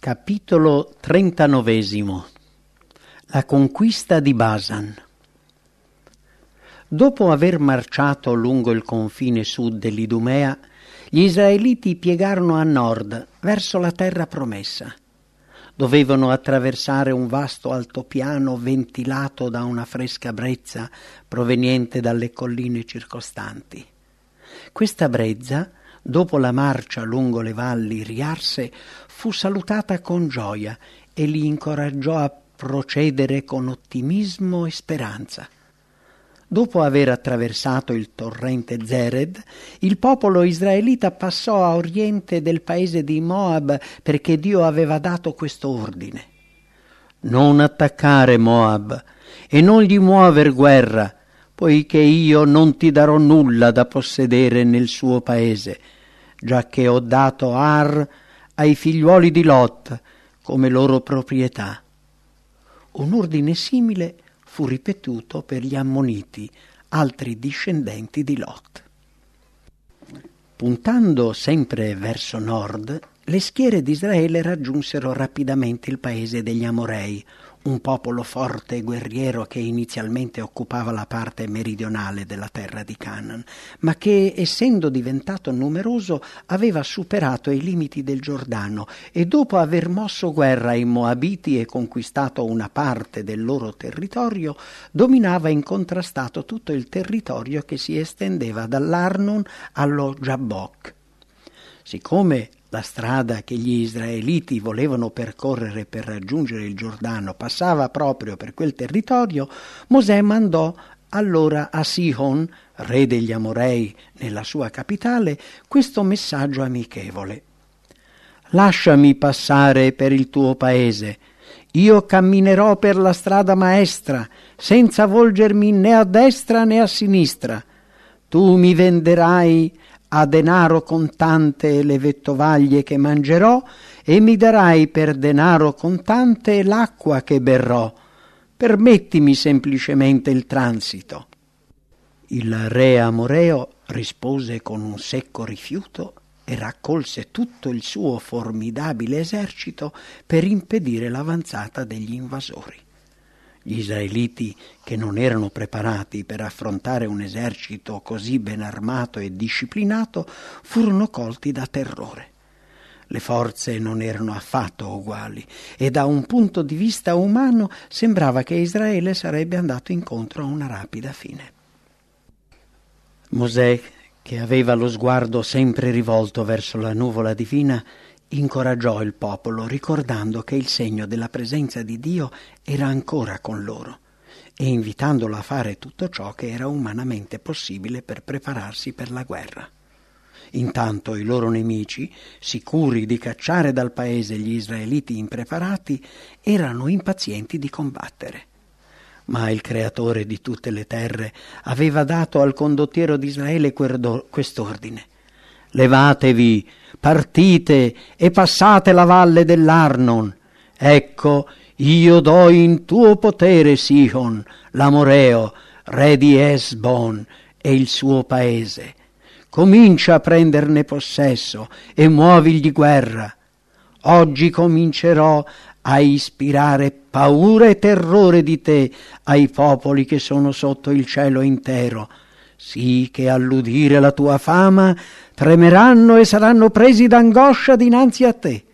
Capitolo trentanovesimo La conquista di Basan Dopo aver marciato lungo il confine sud dell'Idumea, gli israeliti piegarono a nord, verso la terra promessa. Dovevano attraversare un vasto altopiano ventilato da una fresca brezza proveniente dalle colline circostanti. Questa brezza dopo la marcia lungo le valli riarse, fu salutata con gioia e li incoraggiò a procedere con ottimismo e speranza. Dopo aver attraversato il torrente Zered, il popolo israelita passò a oriente del paese di Moab perché Dio aveva dato questo ordine. Non attaccare Moab e non gli muover guerra, poiché io non ti darò nulla da possedere nel suo paese, giacché ho dato Ar ai figliuoli di Lot come loro proprietà. Un ordine simile fu ripetuto per gli ammoniti, altri discendenti di Lot. Puntando sempre verso nord, le schiere di Israele raggiunsero rapidamente il paese degli Amorei, un popolo forte e guerriero che inizialmente occupava la parte meridionale della terra di Canaan, ma che, essendo diventato numeroso, aveva superato i limiti del Giordano e dopo aver mosso guerra ai Moabiti e conquistato una parte del loro territorio, dominava incontrastato tutto il territorio che si estendeva dall'Arnon allo Jabbok. Siccome la strada che gli israeliti volevano percorrere per raggiungere il Giordano passava proprio per quel territorio, Mosè mandò allora a Sihon, re degli Amorei, nella sua capitale, questo messaggio amichevole. Lasciami passare per il tuo paese. Io camminerò per la strada maestra, senza volgermi né a destra né a sinistra. Tu mi venderai a denaro contante le vettovaglie che mangerò e mi darai per denaro contante l'acqua che berrò. Permettimi semplicemente il transito. Il re Amoreo rispose con un secco rifiuto e raccolse tutto il suo formidabile esercito per impedire l'avanzata degli invasori. Gli israeliti, che non erano preparati per affrontare un esercito così ben armato e disciplinato, furono colti da terrore. Le forze non erano affatto uguali e da un punto di vista umano sembrava che Israele sarebbe andato incontro a una rapida fine. Mosè, che aveva lo sguardo sempre rivolto verso la nuvola divina, incoraggiò il popolo ricordando che il segno della presenza di Dio era ancora con loro e invitandolo a fare tutto ciò che era umanamente possibile per prepararsi per la guerra. Intanto i loro nemici, sicuri di cacciare dal paese gli israeliti impreparati, erano impazienti di combattere. Ma il creatore di tutte le terre aveva dato al condottiero di Israele quest'ordine. Levatevi, partite e passate la valle dell'Arnon. Ecco, io do in tuo potere Sihon, l'Amoreo, re di Esbon e il suo paese. Comincia a prenderne possesso e muovigli guerra. Oggi comincerò a ispirare paura e terrore di te ai popoli che sono sotto il cielo intero, sì che all'udire la tua fama tremeranno e saranno presi d'angoscia dinanzi a te.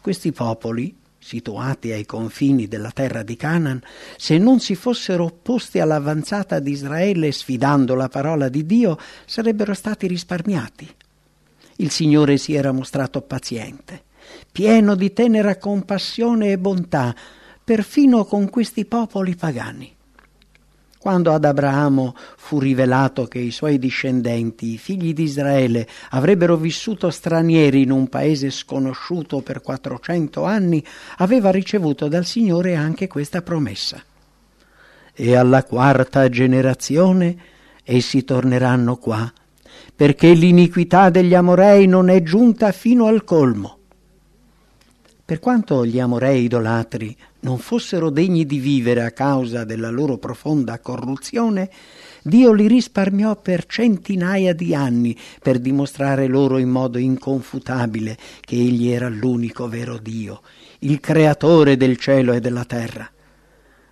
Questi popoli, situati ai confini della terra di Canaan, se non si fossero opposti all'avanzata di Israele sfidando la parola di Dio, sarebbero stati risparmiati. Il Signore si era mostrato paziente, pieno di tenera compassione e bontà, perfino con questi popoli pagani. Quando ad Abramo fu rivelato che i suoi discendenti, i figli di Israele, avrebbero vissuto stranieri in un paese sconosciuto per 400 anni, aveva ricevuto dal Signore anche questa promessa. E alla quarta generazione essi torneranno qua, perché l'iniquità degli Amorei non è giunta fino al colmo. Per quanto gli Amorei idolatri non fossero degni di vivere a causa della loro profonda corruzione, Dio li risparmiò per centinaia di anni per dimostrare loro in modo inconfutabile che Egli era l'unico vero Dio, il creatore del cielo e della terra.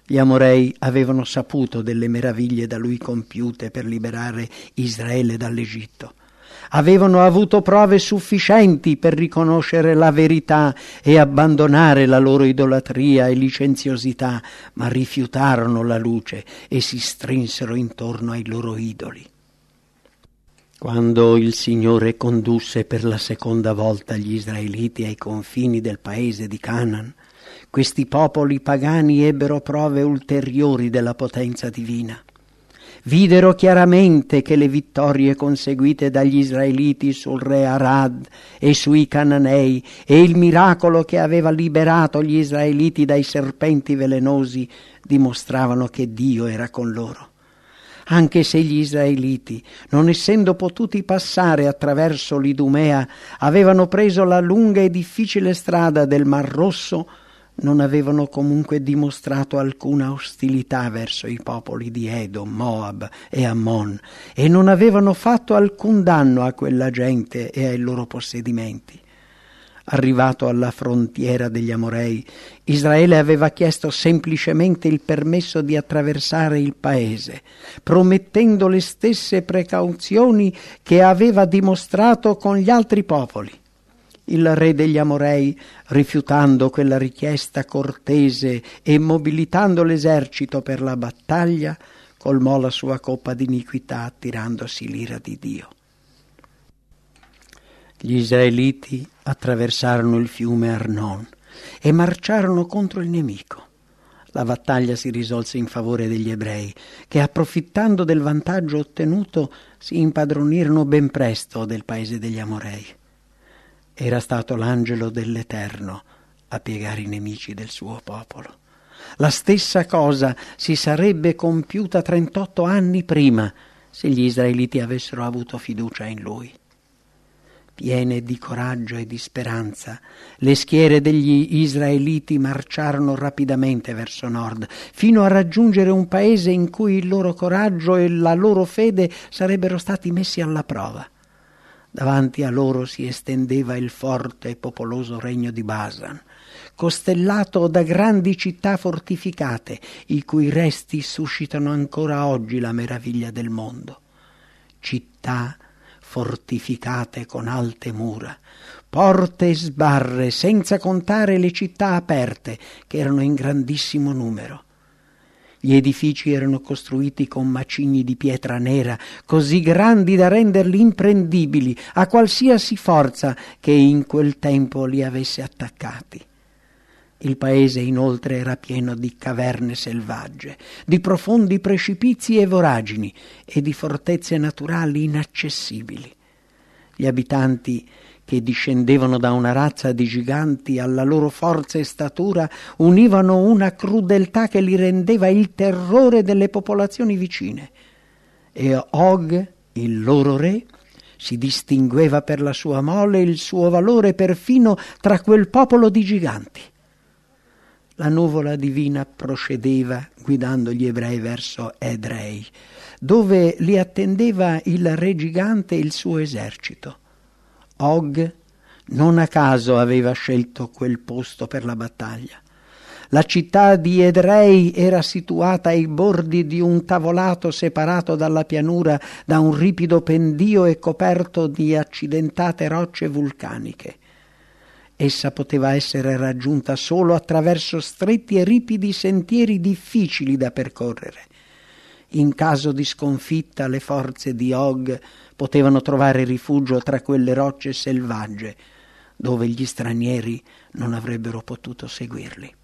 Gli Amorei avevano saputo delle meraviglie da lui compiute per liberare Israele dall'Egitto avevano avuto prove sufficienti per riconoscere la verità e abbandonare la loro idolatria e licenziosità, ma rifiutarono la luce e si strinsero intorno ai loro idoli. Quando il Signore condusse per la seconda volta gli israeliti ai confini del paese di Canaan, questi popoli pagani ebbero prove ulteriori della potenza divina videro chiaramente che le vittorie conseguite dagli israeliti sul re Arad e sui cananei e il miracolo che aveva liberato gli israeliti dai serpenti velenosi dimostravano che Dio era con loro. Anche se gli israeliti, non essendo potuti passare attraverso l'Idumea, avevano preso la lunga e difficile strada del Mar Rosso, non avevano comunque dimostrato alcuna ostilità verso i popoli di Edom, Moab e Ammon e non avevano fatto alcun danno a quella gente e ai loro possedimenti. Arrivato alla frontiera degli Amorei, Israele aveva chiesto semplicemente il permesso di attraversare il paese, promettendo le stesse precauzioni che aveva dimostrato con gli altri popoli il re degli Amorei, rifiutando quella richiesta cortese e mobilitando l'esercito per la battaglia, colmò la sua coppa d'iniquità attirandosi l'ira di Dio. Gli israeliti attraversarono il fiume Arnon e marciarono contro il nemico. La battaglia si risolse in favore degli ebrei, che approfittando del vantaggio ottenuto si impadronirono ben presto del paese degli Amorei. Era stato l'angelo dell'Eterno a piegare i nemici del suo popolo. La stessa cosa si sarebbe compiuta 38 anni prima se gli israeliti avessero avuto fiducia in lui. Piene di coraggio e di speranza, le schiere degli israeliti marciarono rapidamente verso nord, fino a raggiungere un paese in cui il loro coraggio e la loro fede sarebbero stati messi alla prova. Davanti a loro si estendeva il forte e popoloso regno di Basan, costellato da grandi città fortificate, i cui resti suscitano ancora oggi la meraviglia del mondo. Città fortificate con alte mura, porte e sbarre, senza contare le città aperte, che erano in grandissimo numero gli edifici erano costruiti con macigni di pietra nera, così grandi da renderli imprendibili a qualsiasi forza che in quel tempo li avesse attaccati. Il paese inoltre era pieno di caverne selvagge, di profondi precipizi e voragini e di fortezze naturali inaccessibili. Gli abitanti che discendevano da una razza di giganti alla loro forza e statura univano una crudeltà che li rendeva il terrore delle popolazioni vicine. E Og, il loro re, si distingueva per la sua mole e il suo valore perfino tra quel popolo di giganti. La nuvola divina procedeva guidando gli ebrei verso Edrei, dove li attendeva il re gigante e il suo esercito. Og non a caso aveva scelto quel posto per la battaglia. La città di Edrei era situata ai bordi di un tavolato separato dalla pianura da un ripido pendio e coperto di accidentate rocce vulcaniche. Essa poteva essere raggiunta solo attraverso stretti e ripidi sentieri difficili da percorrere. In caso di sconfitta le forze di Og potevano trovare rifugio tra quelle rocce selvagge dove gli stranieri non avrebbero potuto seguirli.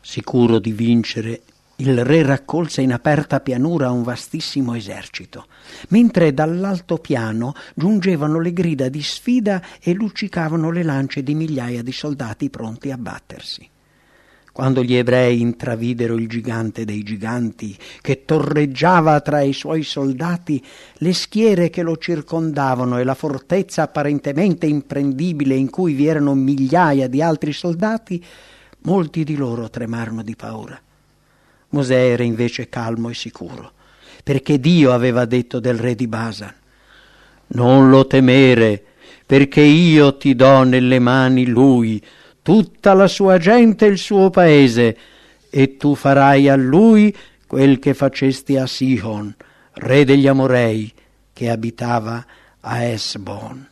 Sicuro di vincere, il re raccolse in aperta pianura un vastissimo esercito, mentre dall'altopiano giungevano le grida di sfida e luccicavano le lance di migliaia di soldati pronti a battersi. Quando gli ebrei intravidero il gigante dei giganti che torreggiava tra i suoi soldati, le schiere che lo circondavano e la fortezza apparentemente imprendibile in cui vi erano migliaia di altri soldati, molti di loro tremarono di paura. Mosè era invece calmo e sicuro, perché Dio aveva detto del re di Basan, non lo temere, perché io ti do nelle mani lui, tutta la sua gente e il suo paese, e tu farai a lui quel che facesti a Sihon, re degli Amorei, che abitava a Esbon.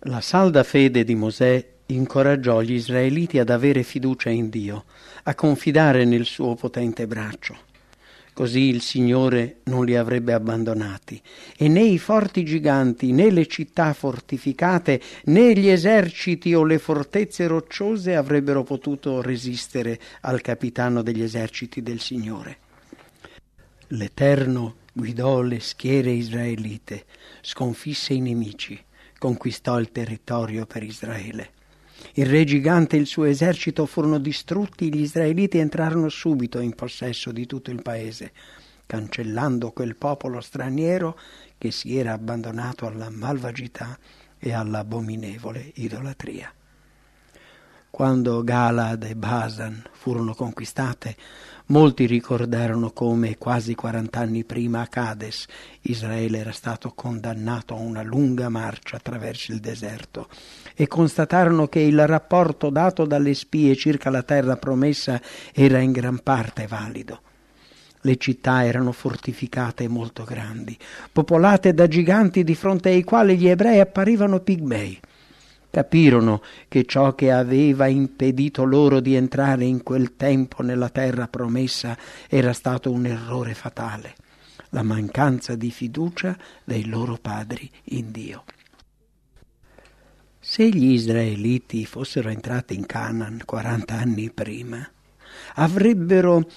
La salda fede di Mosè incoraggiò gli israeliti ad avere fiducia in Dio, a confidare nel suo potente braccio. Così il Signore non li avrebbe abbandonati e né i forti giganti, né le città fortificate, né gli eserciti o le fortezze rocciose avrebbero potuto resistere al capitano degli eserciti del Signore. L'Eterno guidò le schiere israelite, sconfisse i nemici, conquistò il territorio per Israele. Il re gigante e il suo esercito furono distrutti, gli israeliti entrarono subito in possesso di tutto il paese, cancellando quel popolo straniero che si era abbandonato alla malvagità e all'abominevole idolatria. Quando Galad e Basan furono conquistate, molti ricordarono come quasi quarant'anni prima a Cades Israele era stato condannato a una lunga marcia attraverso il deserto e constatarono che il rapporto dato dalle spie circa la terra promessa era in gran parte valido. Le città erano fortificate e molto grandi, popolate da giganti di fronte ai quali gli ebrei apparivano pigmei. Capirono che ciò che aveva impedito loro di entrare in quel tempo nella terra promessa era stato un errore fatale, la mancanza di fiducia dei loro padri in Dio. Se gli israeliti fossero entrati in Canaan 40 anni prima, avrebbero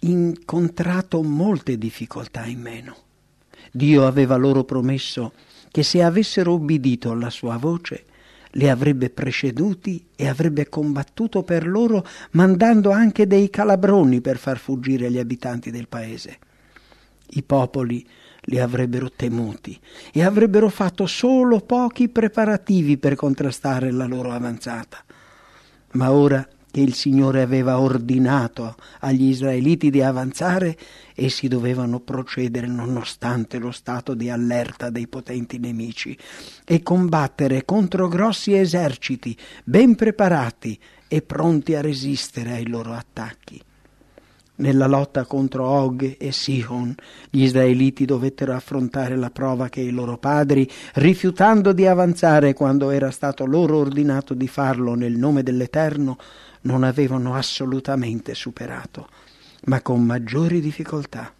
incontrato molte difficoltà in meno. Dio aveva loro promesso che se avessero obbedito alla sua voce, li avrebbe preceduti e avrebbe combattuto per loro, mandando anche dei calabroni per far fuggire gli abitanti del paese. I popoli li avrebbero temuti e avrebbero fatto solo pochi preparativi per contrastare la loro avanzata. Ma ora che il Signore aveva ordinato agli israeliti di avanzare, essi dovevano procedere nonostante lo stato di allerta dei potenti nemici e combattere contro grossi eserciti ben preparati e pronti a resistere ai loro attacchi. Nella lotta contro Og e Sihon, gli israeliti dovettero affrontare la prova che i loro padri, rifiutando di avanzare quando era stato loro ordinato di farlo nel nome dell'Eterno, non avevano assolutamente superato, ma con maggiori difficoltà.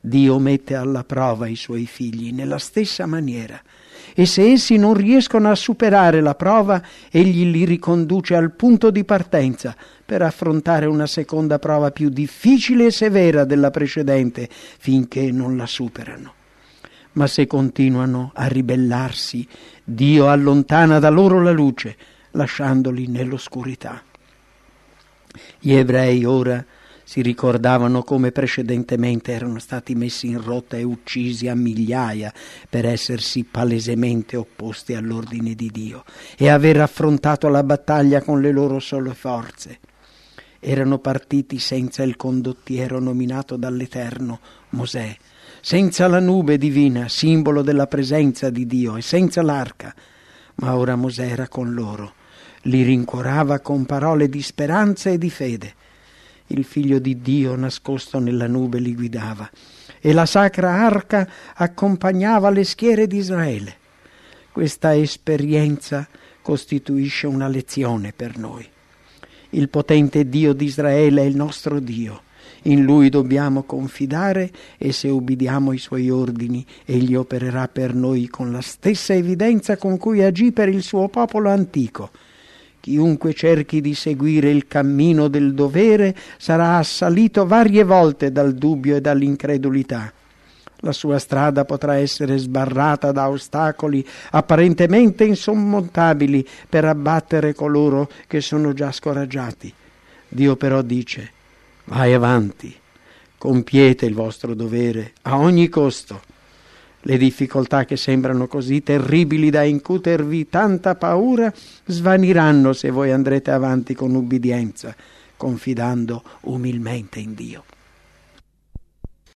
Dio mette alla prova i suoi figli nella stessa maniera e se essi non riescono a superare la prova, egli li riconduce al punto di partenza per affrontare una seconda prova più difficile e severa della precedente finché non la superano. Ma se continuano a ribellarsi, Dio allontana da loro la luce, lasciandoli nell'oscurità. Gli ebrei ora si ricordavano come precedentemente erano stati messi in rotta e uccisi a migliaia per essersi palesemente opposti all'ordine di Dio e aver affrontato la battaglia con le loro sole forze. Erano partiti senza il condottiero nominato dall'Eterno, Mosè, senza la nube divina, simbolo della presenza di Dio, e senza l'arca. Ma ora Mosè era con loro, li rincuorava con parole di speranza e di fede il figlio di Dio nascosto nella nube li guidava e la sacra arca accompagnava le schiere di Israele. Questa esperienza costituisce una lezione per noi. Il potente Dio di Israele è il nostro Dio. In Lui dobbiamo confidare e se ubbidiamo i Suoi ordini, Egli opererà per noi con la stessa evidenza con cui agì per il suo popolo antico Chiunque cerchi di seguire il cammino del dovere sarà assalito varie volte dal dubbio e dall'incredulità. La sua strada potrà essere sbarrata da ostacoli apparentemente insormontabili per abbattere coloro che sono già scoraggiati. Dio però dice, vai avanti, compiete il vostro dovere a ogni costo. Le difficoltà che sembrano così terribili da incutervi tanta paura svaniranno se voi andrete avanti con ubbidienza, confidando umilmente in Dio.